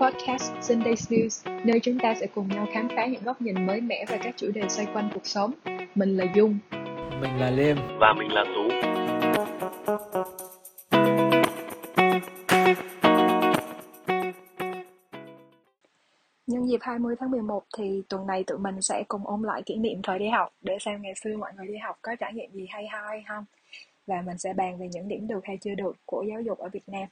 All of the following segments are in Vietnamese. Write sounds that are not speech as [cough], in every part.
podcast Sunday News, nơi chúng ta sẽ cùng nhau khám phá những góc nhìn mới mẻ về các chủ đề xoay quanh cuộc sống. Mình là Dung. Mình là Liêm. Và mình là Tú. Nhân dịp 20 tháng 11 thì tuần này tụi mình sẽ cùng ôn lại kỷ niệm thời đi học để xem ngày xưa mọi người đi học có trải nghiệm gì hay hay không. Và mình sẽ bàn về những điểm được hay chưa được của giáo dục ở Việt Nam.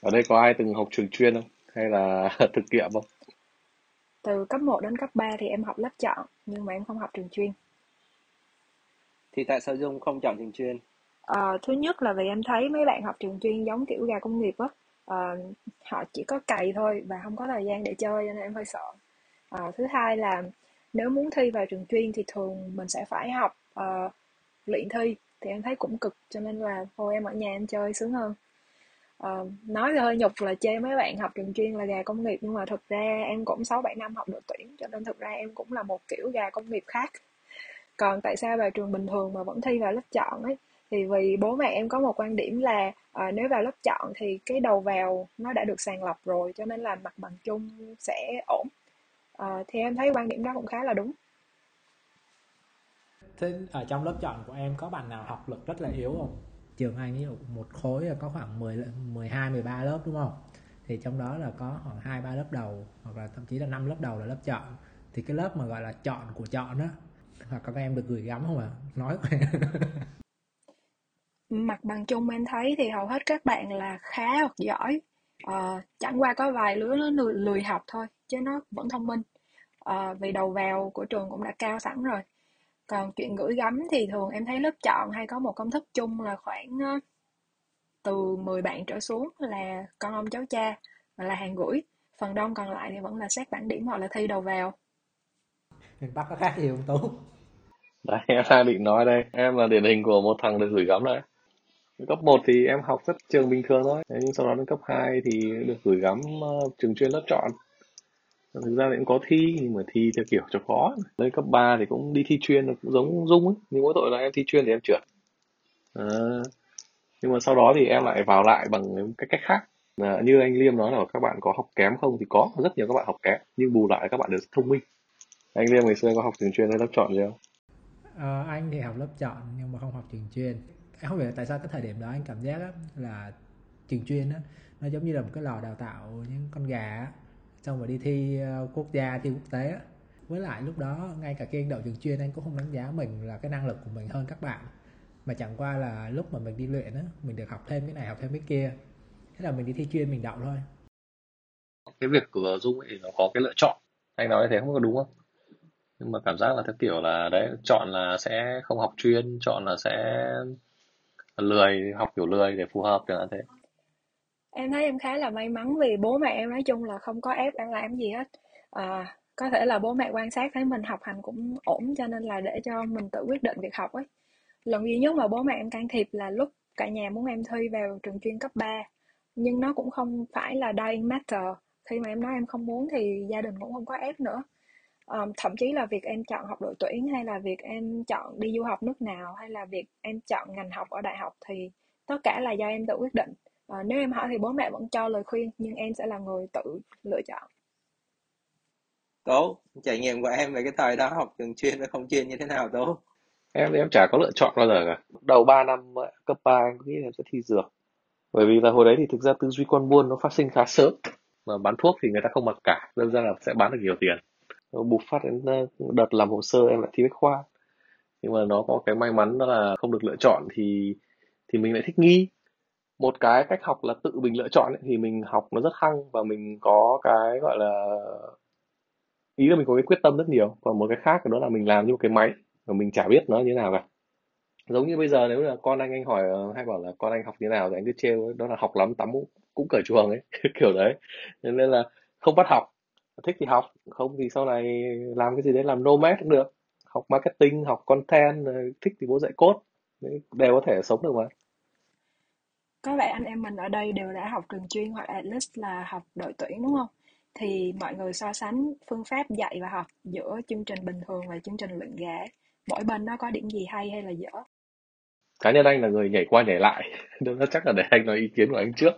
Ở đây có ai từng học trường chuyên không? Hay là [laughs] thực nghiệm không? Từ cấp 1 đến cấp 3 thì em học lớp chọn, nhưng mà em không học trường chuyên. Thì tại sao Dung không chọn trường chuyên? Ờ, thứ nhất là vì em thấy mấy bạn học trường chuyên giống kiểu gà công nghiệp á. Ờ, họ chỉ có cày thôi và không có thời gian để chơi cho nên em hơi sợ. Ờ, thứ hai là nếu muốn thi vào trường chuyên thì thường mình sẽ phải học ờ, luyện thi thì em thấy cũng cực cho nên là thôi em ở nhà em chơi sướng hơn uh, nói thì hơi nhục là chê mấy bạn học trường chuyên là gà công nghiệp nhưng mà thực ra em cũng 6 7 năm học đội tuyển cho nên thực ra em cũng là một kiểu gà công nghiệp khác. Còn tại sao vào trường bình thường mà vẫn thi vào lớp chọn ấy thì vì bố mẹ em có một quan điểm là à, nếu vào lớp chọn thì cái đầu vào nó đã được sàng lọc rồi cho nên là mặt bằng chung sẽ ổn. À, thì em thấy quan điểm đó cũng khá là đúng. Thế ở trong lớp chọn của em có bạn nào học lực rất là yếu không? Trường Anh ví dụ một khối là có khoảng 10 12 13 lớp đúng không? Thì trong đó là có khoảng 2 3 lớp đầu hoặc là thậm chí là 5 lớp đầu là lớp chọn. Thì cái lớp mà gọi là chọn của chọn á hoặc các em được gửi gắm không ạ? À? Nói [laughs] Mặt bằng chung em thấy thì hầu hết các bạn là khá hoặc giỏi. à, chẳng qua có vài đứa nó lười, lười học thôi chứ nó vẫn thông minh. à, vì đầu vào của trường cũng đã cao sẵn rồi còn chuyện gửi gắm thì thường em thấy lớp chọn hay có một công thức chung là khoảng từ 10 bạn trở xuống là con ông cháu cha là hàng gửi. Phần đông còn lại thì vẫn là xét bảng điểm hoặc là thi đầu vào. Miền Bắc có khác gì không Tú. Đấy em đang định nói đây. Em là điển hình của một thằng được gửi gắm đấy. Cấp 1 thì em học rất trường bình thường thôi. Nhưng sau đó đến cấp 2 thì được gửi gắm uh, trường chuyên lớp chọn thực ra thì cũng có thi nhưng mà thi theo kiểu cho khó. Lên cấp 3 thì cũng đi thi chuyên cũng giống dung ấy. Nhưng mỗi tội là em thi chuyên thì em trượt. À, nhưng mà sau đó thì em lại vào lại bằng cái cách khác. À, như anh liêm nói là các bạn có học kém không thì có rất nhiều các bạn học kém nhưng bù lại các bạn đều thông minh. Anh liêm ngày xưa có học trường chuyên hay lớp chọn gì không? À, anh thì học lớp chọn nhưng mà không học trường chuyên. Em không biết tại sao cái thời điểm đó anh cảm giác là trường chuyên á nó giống như là một cái lò đào tạo những con gà á xong rồi đi thi ờ, quốc gia, thi quốc tế với lại lúc đó, ngay cả khi anh đậu trường chuyên, anh cũng không đánh giá mình là cái năng lực của mình hơn các bạn. Mà chẳng qua là lúc mà mình đi luyện á, mình được học thêm cái này, học thêm cái kia. Thế là mình đi thi chuyên, mình đậu thôi. Cái việc của dung ấy, nó có cái lựa chọn. Anh nói thế không có đúng không? Nhưng mà cảm giác là theo kiểu là, đấy, chọn là sẽ không học chuyên, chọn là sẽ lười, học kiểu lười để phù hợp chẳng thế. Em thấy em khá là may mắn vì bố mẹ em nói chung là không có ép em làm gì hết. À, có thể là bố mẹ quan sát thấy mình học hành cũng ổn cho nên là để cho mình tự quyết định việc học ấy. Lần duy nhất mà bố mẹ em can thiệp là lúc cả nhà muốn em thi vào trường chuyên cấp 3. Nhưng nó cũng không phải là dying matter. Khi mà em nói em không muốn thì gia đình cũng không có ép nữa. Um, thậm chí là việc em chọn học đội tuyển hay là việc em chọn đi du học nước nào hay là việc em chọn ngành học ở đại học thì tất cả là do em tự quyết định à, nếu em hỏi thì bố mẹ vẫn cho lời khuyên nhưng em sẽ là người tự lựa chọn Tố, trải nghiệm của em về cái thời đó học trường chuyên và không chuyên như thế nào Tố? Em em chả có lựa chọn bao giờ cả. Đầu 3 năm cấp 3 em nghĩ em sẽ thi dược. Bởi vì là hồi đấy thì thực ra tư duy con buôn nó phát sinh khá sớm. Mà bán thuốc thì người ta không mặc cả, đơn ra là sẽ bán được nhiều tiền. Bục phát đến ờ, đợt làm hồ sơ em lại thi bách khoa. Nhưng mà nó có cái may mắn đó là không được lựa chọn thì thì mình lại thích nghi một cái cách học là tự mình lựa chọn ấy, thì mình học nó rất hăng và mình có cái gọi là ý là mình có cái quyết tâm rất nhiều. Còn một cái khác đó là mình làm như một cái máy và mình chả biết nó như thế nào cả. Giống như bây giờ nếu là con anh anh hỏi ờ, hay bảo là con anh học như thế nào? Thì anh cứ trêu ấy, đó là học lắm tắm cũng cởi chuồng ấy. [laughs] Kiểu đấy. Nên là không bắt học thích thì học không thì sau này làm cái gì đấy làm nomad cũng được. Học marketing học content thích thì bố dạy code đều có thể sống được mà có vẻ anh em mình ở đây đều đã học trường chuyên hoặc at least là học đội tuyển đúng không? Thì mọi người so sánh phương pháp dạy và học giữa chương trình bình thường và chương trình luyện gà. Mỗi bên nó có điểm gì hay hay là dở? Cá nhân anh là người nhảy qua nhảy lại, [laughs] nên chắc là để anh nói ý kiến của anh trước.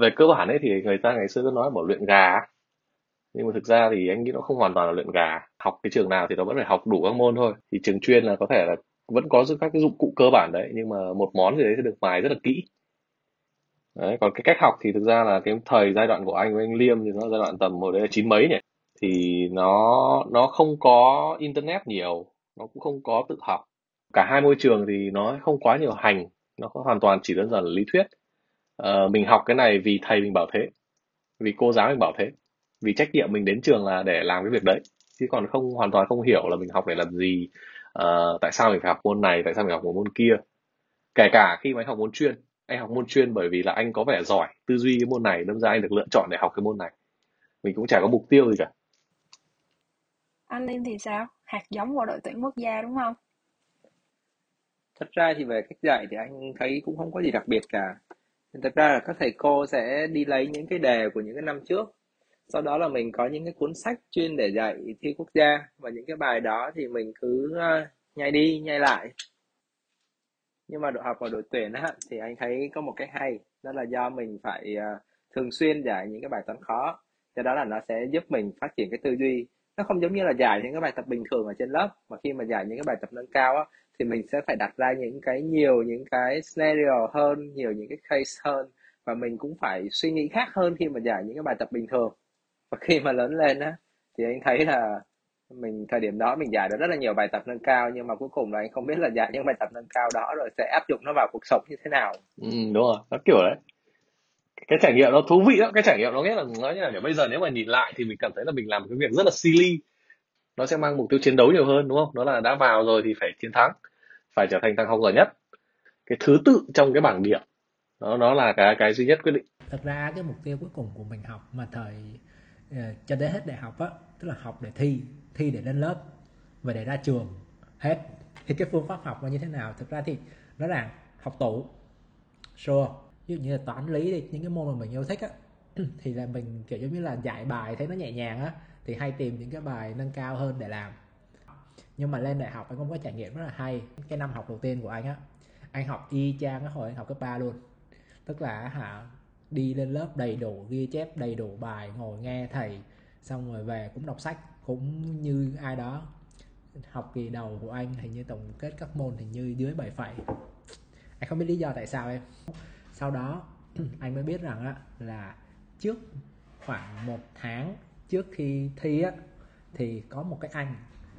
về cơ bản ấy thì người ta ngày xưa cứ nói bảo luyện gà nhưng mà thực ra thì anh nghĩ nó không hoàn toàn là luyện gà học cái trường nào thì nó vẫn phải học đủ các môn thôi thì trường chuyên là có thể là vẫn có các cái dụng cụ cơ bản đấy nhưng mà một món gì đấy sẽ được mài rất là kỹ đấy còn cái cách học thì thực ra là cái thời giai đoạn của anh với anh Liêm thì nó giai đoạn tầm hồi đấy là chín mấy nhỉ? Thì nó nó không có internet nhiều nó cũng không có tự học. Cả hai môi trường thì nó không quá nhiều hành nó có hoàn toàn chỉ đơn giản là lý thuyết. Uh, mình học cái này vì thầy mình bảo thế vì cô giáo mình bảo thế vì trách nhiệm mình đến trường là để làm cái việc đấy. Chứ còn không hoàn toàn không hiểu là mình học để làm gì uh, tại sao mình phải học môn này tại sao mình học một môn kia. Kể cả khi mà anh học môn chuyên anh học môn chuyên bởi vì là anh có vẻ giỏi tư duy cái môn này đâm ra anh được lựa chọn để học cái môn này. Mình cũng chả có mục tiêu gì cả. Anh Liêm thì sao? Hạt giống vào đội tuyển quốc gia đúng không? Thật ra thì về cách dạy thì anh thấy cũng không có gì đặc biệt cả. Thật ra là các thầy cô sẽ đi lấy những cái đề của những cái năm trước. Sau đó là mình có những cái cuốn sách chuyên để dạy thi quốc gia. Và những cái bài đó thì mình cứ uh, nhai đi nhai lại nhưng mà đội học và đội tuyển á thì anh thấy có một cái hay đó là do mình phải uh, thường xuyên giải những cái bài toán khó. Cho đó là nó sẽ giúp mình phát triển cái tư duy. Nó không giống như là giải những cái bài tập bình thường ở trên lớp mà khi mà giải những cái bài tập nâng cao á thì mình sẽ phải đặt ra những cái nhiều những cái scenario hơn nhiều những cái case hơn và mình cũng phải suy nghĩ khác hơn khi mà giải những cái bài tập bình thường. Và khi mà lớn lên á thì anh thấy là mình thời điểm đó mình giải được rất là nhiều bài tập nâng cao nhưng mà cuối cùng là anh không biết là giải những bài tập nâng cao đó rồi sẽ áp dụng nó vào cuộc sống như thế nào. Ừ, đúng rồi nó kiểu đấy. Cái trải nghiệm nó thú vị lắm cái trải nghiệm nó nghĩa là nói như là bây giờ nếu mà nhìn lại thì mình cảm thấy là mình làm cái việc rất là silly. Nó sẽ mang mục tiêu chiến đấu nhiều hơn đúng không? Nó là đã vào rồi thì phải chiến thắng phải trở thành thằng học giỏi nhất. Cái thứ tự trong cái bảng điểm nó nó là cái cái duy nhất quyết định. Thật ra cái mục tiêu cuối cùng của mình học mà thời uh, cho đến hết đại học á tức là học để thi thi để lên lớp và để ra trường. Hết. Thì cái phương pháp học là như thế nào? Thực ra thì nó là học tủ. Sure. Ví dụ như là toán lý đi, những cái môn mà mình yêu thích á, [clears throat] thì là mình, kiểu giống như là giải bài thấy nó nhẹ nhàng á, thì hay tìm những cái bài nâng cao hơn để làm. Nhưng mà lên đại học anh cũng có trải nghiệm rất là hay. Cái năm học đầu tiên của anh á, anh học y chang cái hồi anh học cấp 3 luôn. Tức là hả, đi lên lớp đầy đủ ghi chép, đầy đủ bài, ngồi nghe thầy, xong rồi về cũng đọc sách cũng như ai đó, học kỳ đầu của anh hình như tổng kết các môn hình như dưới 7 phẩy. Anh không biết lý do tại sao em. Sau đó, [clears throat] anh mới biết rằng á, là trước khoảng một tháng trước khi thi á, thì có một cái anh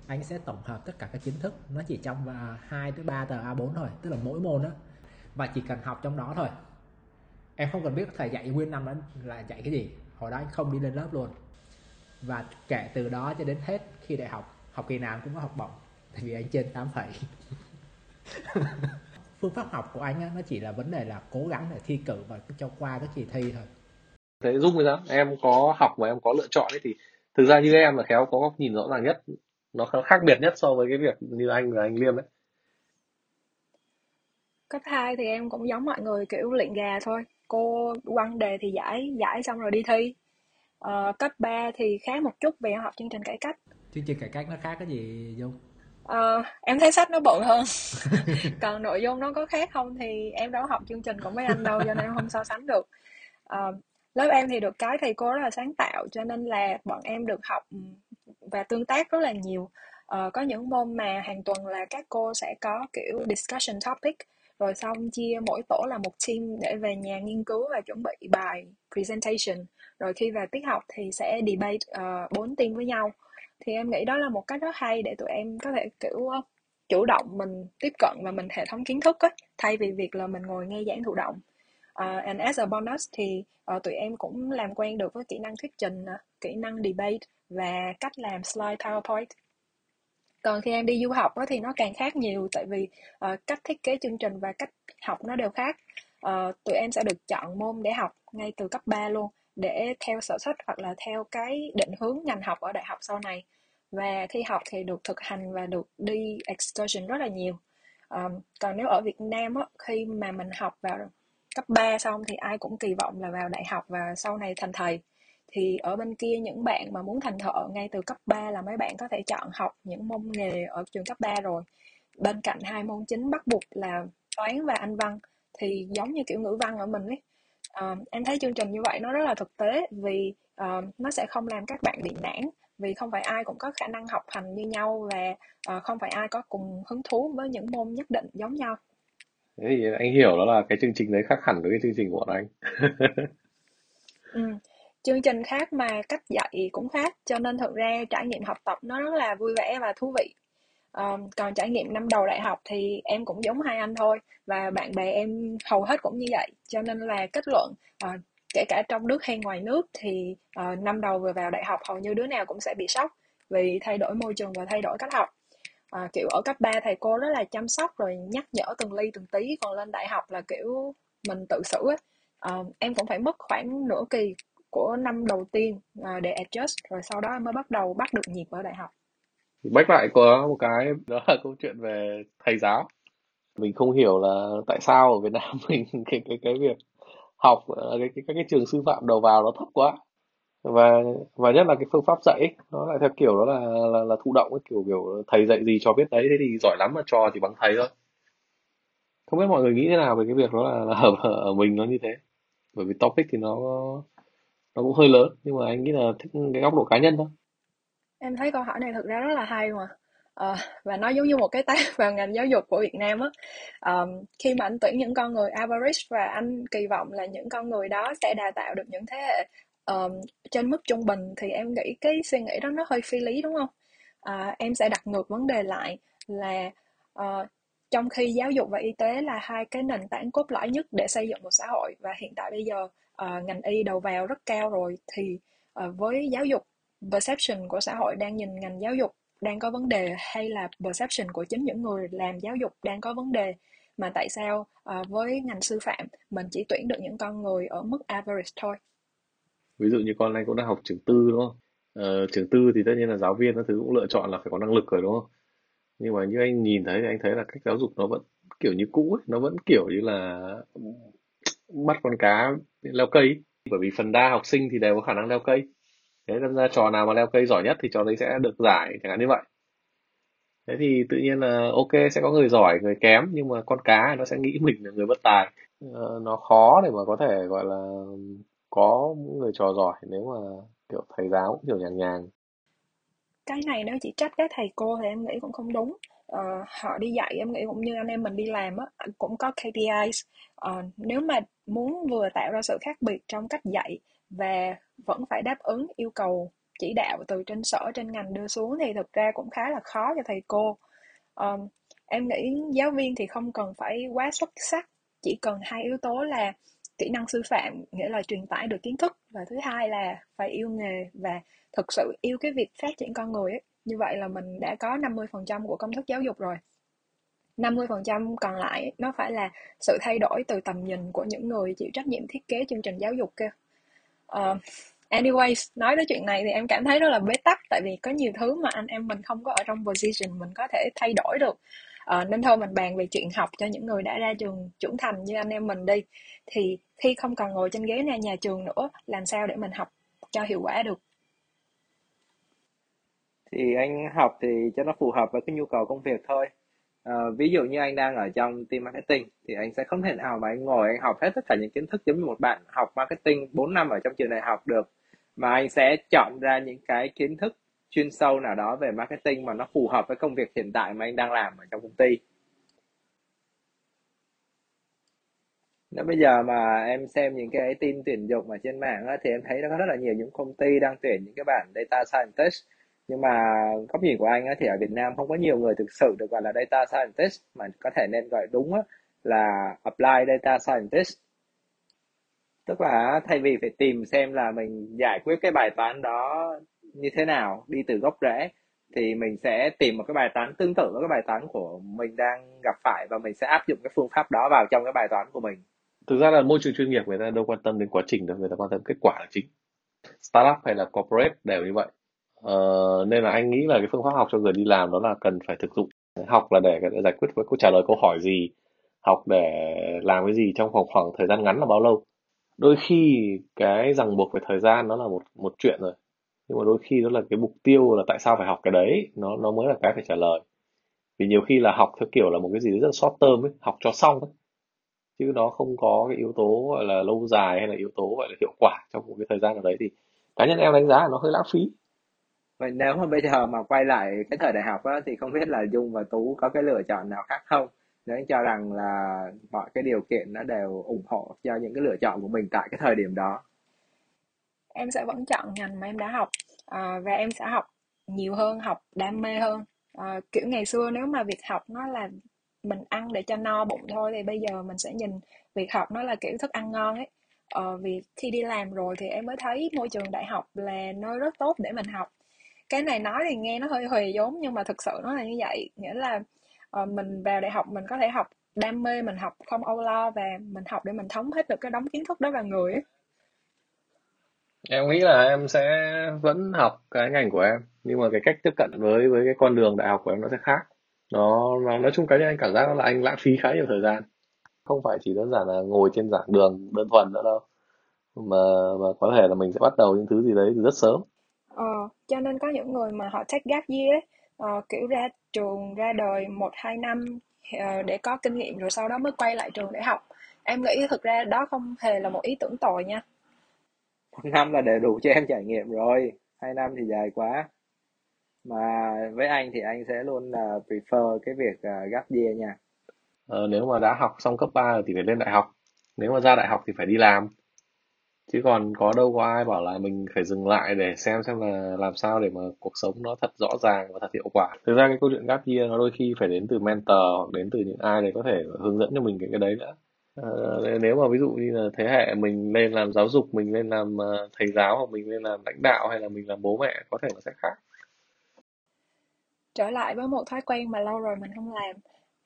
anh sẽ tổng hợp tất cả các kiến thức. Nó chỉ trong à, hai tới ba tờ A4 thôi, tức là mỗi môn á. Và chỉ cần học trong đó thôi. Em không cần biết thầy dạy nguyên năm đó là dạy cái gì. Hồi đó anh không đi lên lớp luôn và kể từ đó cho đến hết khi đại học học kỳ nào cũng có học bổng. Tại vì anh trên 8 phẩy. [laughs] Phương pháp học của anh á, nó chỉ là vấn đề là cố gắng để thi cử và cho qua cái kỳ thi thôi. Thế dung thì sao em có học và em có lựa chọn ấy thì thực ra như em là khéo có góc nhìn rõ ràng nhất. Nó khác biệt nhất so với cái việc như anh và anh liêm ấy. Cấp 2 thì em cũng giống mọi người kiểu luyện gà thôi. Cô quăng đề thì giải giải xong rồi đi thi ờ, cấp 3 thì khác một chút vì em học chương trình cải cách. Chương trình cải cách nó khác cái gì dung? Ờ, em thấy sách nó bận hơn. [laughs] [laughs] Còn nội dung nó có khác không thì em đâu học chương trình của mấy anh đâu cho nên em không so sánh được. Ờ, lớp em thì được cái thầy cô rất là sáng tạo cho nên là bọn em được học và tương tác rất là nhiều. Uh, có những môn mà hàng tuần là các cô sẽ có kiểu discussion topic rồi xong chia mỗi tổ là một team để về nhà nghiên cứu và chuẩn bị bài presentation rồi khi vào tiết học thì sẽ debate ờ, bốn uh, team với nhau. Thì em nghĩ đó là một cách rất hay để tụi em có thể kiểu uh, chủ động mình tiếp cận và mình hệ thống kiến thức ấy, thay vì việc là mình ngồi nghe giảng thụ động. Uh, and as a bonus thì uh, tụi em cũng làm quen được với kỹ năng thuyết trình uh, kỹ năng debate và cách làm slide powerpoint. Còn khi em đi du học thì nó càng khác nhiều tại vì uh, cách thiết kế chương trình và cách học nó đều khác. Uh, tụi em sẽ được chọn môn để học ngay từ cấp 3 luôn để theo sở thích hoặc là theo cái định hướng ngành học ở đại học sau này. Và khi học thì được thực hành và được đi excursion rất là nhiều. Um, còn nếu ở Việt Nam á, khi mà mình học vào cấp 3 xong thì ai cũng kỳ vọng là vào đại học và sau này thành thầy. Thì ở bên kia những bạn mà muốn thành thợ ngay từ cấp 3 là mấy bạn có thể chọn học những môn nghề ở trường cấp 3 rồi. Bên cạnh hai môn chính bắt buộc là toán và anh văn thì giống như kiểu ngữ văn ở mình ấy uh, em thấy chương trình như vậy nó rất là thực tế vì uh, nó sẽ không làm các bạn bị nản vì không phải ai cũng có khả năng học hành như nhau và uh, không phải ai có cùng hứng thú với những môn nhất định giống nhau thế thì anh hiểu đó là cái chương trình đấy khác hẳn với cái chương trình của bọn anh ừ. chương trình khác mà cách dạy cũng khác cho nên thực ra trải nghiệm học tập nó rất là vui vẻ và thú vị um, còn trải nghiệm năm đầu đại học thì em cũng giống hai anh thôi và bạn bè em hầu hết cũng như vậy. Cho nên là kết luận uh, kể cả trong nước hay ngoài nước thì uh, năm đầu vừa vào đại học hầu như đứa nào cũng sẽ bị sốc vì thay đổi môi trường và thay đổi cách học. Uh, kiểu ở cấp 3 thầy cô rất là chăm sóc rồi nhắc nhở từng ly từng tí còn lên đại học là kiểu mình tự xử ấy. Uh, em cũng phải mất khoảng nửa kỳ của năm đầu tiên uh, để adjust rồi sau đó mới bắt đầu bắt được nhịp ở đại học bách lại có một cái đó là câu chuyện về thầy giáo. Mình không hiểu là tại sao ở Việt Nam [laughs] mình cái cái cái việc học ờ, cái cái các cái trường sư phạm đầu vào nó thấp quá. Và và nhất là cái phương pháp dạy ấy, nó lại theo kiểu đó là là, là thụ động ấy, kiểu kiểu thầy dạy gì cho biết đấy thế thì giỏi lắm mà cho thì bằng thầy thôi. Không biết mọi người nghĩ thế nào về cái việc đó là, là ở, ở mình nó như thế. Bởi vì topic thì nó nó cũng hơi lớn nhưng mà anh nghĩ là thích cái góc độ cá nhân thôi em thấy câu hỏi này thực ra rất là hay mà. Uh, và nó giống như một cái tác vào ngành giáo dục của Việt Nam á. Um, khi mà anh tuyển những con người average và anh kỳ vọng là những con người đó sẽ đào tạo được những thế hệ um, trên mức trung bình thì em nghĩ cái suy nghĩ đó nó hơi phi lý đúng không? À, em sẽ đặt ngược vấn đề lại là uh, trong khi giáo dục và y tế là hai cái nền tảng cốt lõi nhất để xây dựng một xã hội và hiện tại bây giờ uh, ngành y đầu vào rất cao rồi thì uh, với giáo dục perception của xã hội đang nhìn ngành giáo dục đang có vấn đề hay là perception của chính những người làm giáo dục đang có vấn đề? Mà tại sao uh, với ngành sư phạm mình chỉ tuyển được những con người ở mức average thôi? Ví dụ như con anh cũng đang học trường tư đúng không? Uh, trường tư thì tất nhiên là giáo viên các thứ cũng lựa chọn là phải có năng lực rồi đúng không? Nhưng mà như anh nhìn thấy thì anh thấy là cách giáo dục nó vẫn kiểu như cũ ấy, nó vẫn kiểu như là bắt con cá leo cây. Bởi vì phần đa học sinh thì đều có khả năng leo cây thế nên ra trò nào mà leo cây giỏi nhất thì trò đấy sẽ được giải chẳng hạn như vậy. Thế thì tự nhiên là ok sẽ có người giỏi người kém nhưng mà con cá nó sẽ nghĩ mình là người bất tài. Ờ, nó khó để mà có thể gọi là có người trò giỏi nếu mà kiểu thầy giáo cũng kiểu nhàng nhàng cái này nếu chỉ trách các thầy cô thì em nghĩ cũng không đúng. Uh, họ đi dạy em nghĩ cũng như anh em mình đi làm á cũng có KPIs uh, ờ, nếu mà muốn vừa tạo ra sự khác biệt trong cách dạy và vẫn phải đáp ứng yêu cầu chỉ đạo từ trên sở trên ngành đưa xuống thì thực ra cũng khá là khó cho thầy cô. Um, em nghĩ giáo viên thì không cần phải quá xuất sắc chỉ cần hai yếu tố là kỹ năng sư phạm nghĩa là truyền tải được kiến thức và thứ hai là phải yêu nghề và thực sự yêu cái việc phát triển con người ấy. như vậy là mình đã có 50% của công thức giáo dục rồi. 50% còn lại nó phải là sự thay đổi từ tầm nhìn của những người chịu trách nhiệm thiết kế chương trình giáo dục kia. Ờ, uh, anyways nói tới chuyện này thì em cảm thấy rất là bế tắc tại vì có nhiều thứ mà anh em mình không có ở trong position mình có thể thay đổi được. Uh, nên thôi mình bàn về chuyện học cho những người đã ra trường trưởng thành như anh em mình đi. Thì khi không còn ngồi trên ghế nhà nhà trường nữa làm sao để mình học cho hiệu quả được? Thì anh học thì cho nó phù hợp với cái nhu cầu công việc thôi. Uh, ví dụ như anh đang ở trong team marketing thì anh sẽ không thể nào mà anh ngồi anh học hết tất cả những kiến thức giống như một bạn học marketing 4 năm ở trong trường đại học được. Mà anh sẽ chọn ra những cái kiến thức chuyên sâu nào đó về marketing mà nó phù hợp với công việc hiện tại mà anh đang làm ở trong công ty. Nếu bây giờ mà em xem những cái tin tuyển dụng ở trên mạng á, thì em thấy nó có rất là nhiều những công ty đang tuyển những cái bạn data scientist nhưng mà góc nhìn của anh á, thì ở Việt Nam không có nhiều người thực sự được gọi là data scientist mà có thể nên gọi đúng á, là apply data scientist. Tức là thay vì phải tìm xem là mình giải quyết cái bài toán đó như thế nào đi từ gốc rễ thì mình sẽ tìm một cái bài toán tương tự với cái bài toán của mình đang gặp phải và mình sẽ áp dụng cái phương pháp đó vào trong cái bài toán của mình. Thực ra là môi trường chuyên nghiệp người ta đâu quan tâm đến quá trình đâu người ta quan tâm kết quả là chính. Startup hay là corporate đều như vậy. Ờ, nên là anh nghĩ là cái phương pháp học cho người đi làm đó là cần phải thực dụng. Học là để giải quyết với câu trả lời câu hỏi gì, học để làm cái gì trong khoảng khoảng thời gian ngắn là bao lâu. Đôi khi cái ràng buộc về thời gian nó là một một chuyện rồi, nhưng mà đôi khi đó là cái mục tiêu là tại sao phải học cái đấy, nó nó mới là cái phải trả lời. Vì nhiều khi là học theo kiểu là một cái gì rất là short term ấy, học cho xong ấy. Chứ nó không có cái yếu tố gọi là lâu dài hay là yếu tố gọi là hiệu quả trong một cái thời gian nào đấy thì cá nhân em đánh giá là nó hơi lãng phí vậy nếu mà bây giờ mà quay lại cái thời đại học á, thì không biết là Dung và Tú có cái lựa chọn nào khác không? Nếu anh cho rằng là mọi cái điều kiện nó đều ủng hộ cho những cái lựa chọn của mình tại cái thời điểm đó. Em sẽ vẫn chọn ngành mà em đã học. À, và em sẽ học nhiều hơn học đam mê hơn. À, kiểu ngày xưa nếu mà việc học nó là mình ăn để cho no bụng thôi thì bây giờ mình sẽ nhìn việc học nó là kiểu thức ăn ngon ấy. Ờ, vì khi đi làm rồi thì em mới thấy môi trường đại học là nơi rất tốt để mình học cái này nói thì nghe nó hơi hề vốn nhưng mà thực sự nó là như vậy. Nghĩa là uh, mình vào đại học mình có thể học đam mê mình học không âu lo và mình học để mình thống hết được cái đống kiến thức đó vào người ấy. em nghĩ là em sẽ vẫn học cái ngành của em nhưng mà cái cách tiếp cận với với cái con đường đại học của em nó sẽ khác. Nó, nó nói chung cái anh cảm giác là anh lãng phí khá nhiều thời gian. Không phải chỉ đơn giản là ngồi trên giảng đường đơn thuần nữa đâu mà mà có thể là mình sẽ bắt đầu những thứ gì đấy từ rất sớm ờ, cho nên có những người mà họ take gap year ấy, uh, kiểu ra trường ra đời một hai năm uh, để có kinh nghiệm rồi sau đó mới quay lại trường để học. Em nghĩ thực ra đó không hề là một ý tưởng tồi nha. Một năm là để đủ cho em trải nghiệm rồi. Hai năm thì dài quá. Mà với anh thì anh sẽ luôn là prefer cái việc uh, gap year nha. Ờ, nếu mà đã học xong cấp 3 thì phải lên đại học. Nếu mà ra đại học thì phải đi làm chứ còn có đâu có ai bảo là mình phải dừng lại để xem xem là làm sao để mà cuộc sống nó thật rõ ràng và thật hiệu quả. Thực ra cái câu chuyện gap year nó đôi khi phải đến từ mentor hoặc đến từ những ai để có thể hướng dẫn cho mình cái cái đấy nữa. À, nếu mà ví dụ như là thế hệ mình lên làm giáo dục mình lên làm ờ, thầy giáo hoặc mình lên làm lãnh đạo hay là mình làm bố mẹ có thể nó sẽ khác. Trở lại với một thói quen mà lâu rồi mình không làm.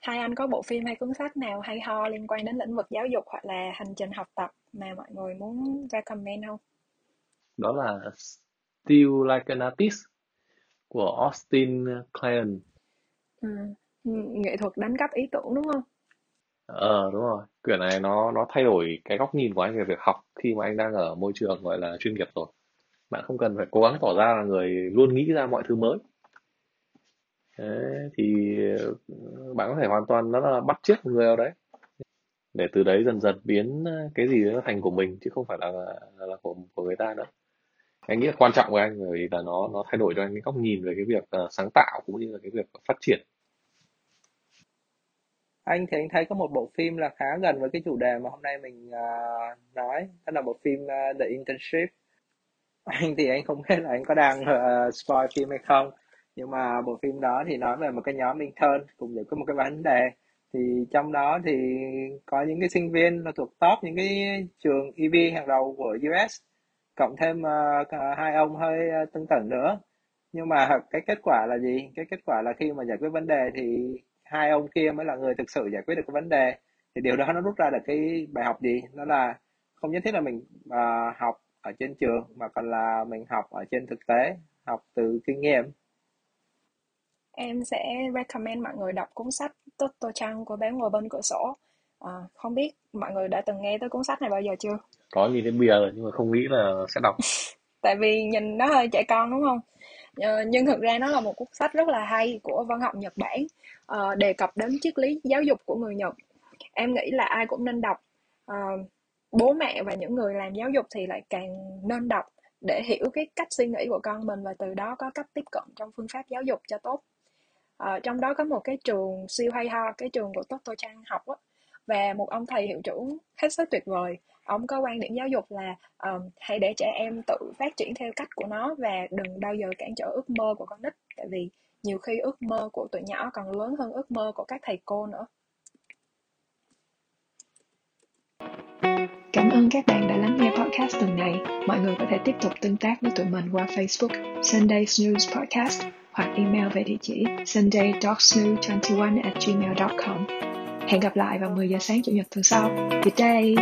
Hai anh có bộ phim hay cuốn sách nào hay ho liên quan đến lĩnh vực giáo dục hoặc là hành trình học tập? Mà mọi người muốn recommend không? Đó là Still Like an Artist của Austin Kleon. Ừ. Nghệ thuật đánh cắp ý tưởng đúng không? Ờ đúng rồi. Quyển này nó nó thay đổi cái góc nhìn của anh về việc học khi mà anh đang ở môi trường gọi là chuyên nghiệp rồi. Bạn không cần phải cố gắng tỏ ra là người luôn nghĩ ra mọi thứ mới. Thế thì bạn có thể hoàn toàn nó là bắt chước người nào đấy để từ đấy dần dần biến ờ, cái gì đó thành của mình chứ không phải là là, là của của người ta nữa. Anh nghĩ là quan trọng với anh bởi vì là nó nó thay đổi cho anh cái góc nhìn về cái việc uh, sáng tạo cũng như là cái việc phát triển. Anh thì anh thấy có một bộ phim là khá gần với cái chủ đề mà hôm nay mình uh, nói đó là bộ phim uh, The Internship. Anh thì anh không biết là anh có đang uh, spoil phim hay không nhưng mà bộ phim đó thì nói về một cái nhóm intern cùng với một cái vấn đề thì trong đó thì có những cái sinh viên là thuộc top những cái trường EV hàng đầu của US cộng thêm uh, hai ông hơi ờ, uh, tương tầng nữa. Nhưng mà cái kết quả là gì? Cái kết quả là khi mà giải quyết vấn đề thì hai ông kia mới là người thực sự giải quyết được cái vấn đề. Thì điều đó nó rút ra được cái bài học gì? Đó là không nhất thiết là mình uh, học ở trên trường mà còn là mình học ở trên thực tế học từ kinh nghiệm em sẽ recommend mọi người đọc cuốn sách Toto Chan của bé ngồi bên cửa sổ. À, không biết mọi người đã từng nghe tới cuốn sách này bao giờ chưa? Có nhìn thấy bìa rồi nhưng mà không nghĩ là sẽ đọc. [laughs] Tại vì nhìn nó hơi trẻ con đúng không? Ờ, nhưng thực ra nó là một cuốn sách rất là hay của văn học Nhật Bản uh, đề cập đến triết lý giáo dục của người Nhật. Em nghĩ là ai cũng nên đọc. Uh, bố mẹ và những người làm giáo dục thì lại càng nên đọc để hiểu cái cách suy nghĩ của con mình và từ đó có cách tiếp cận trong phương pháp giáo dục cho tốt uh, trong đó có một cái trường siêu hay ho cái trường của Toto trang học á. Và một ông thầy hiệu trưởng hết sức tuyệt vời. Ông có quan điểm giáo dục là um, hãy để trẻ em tự phát triển theo cách của nó và đừng bao giờ cản trở ước mơ của con nít. Tại vì nhiều khi ước mơ của tụi nhỏ còn lớn hơn ước mơ của các thầy cô nữa. Cảm ơn các bạn đã lắng nghe podcast tuần này. Mọi người có thể tiếp tục tương tác với tụi mình qua Facebook Sunday news Podcast hoặc email về địa chỉ sundaydogsnoo21 at gmail.com. Hẹn gặp lại vào 10 giờ sáng Chủ nhật tuần sau. Good day!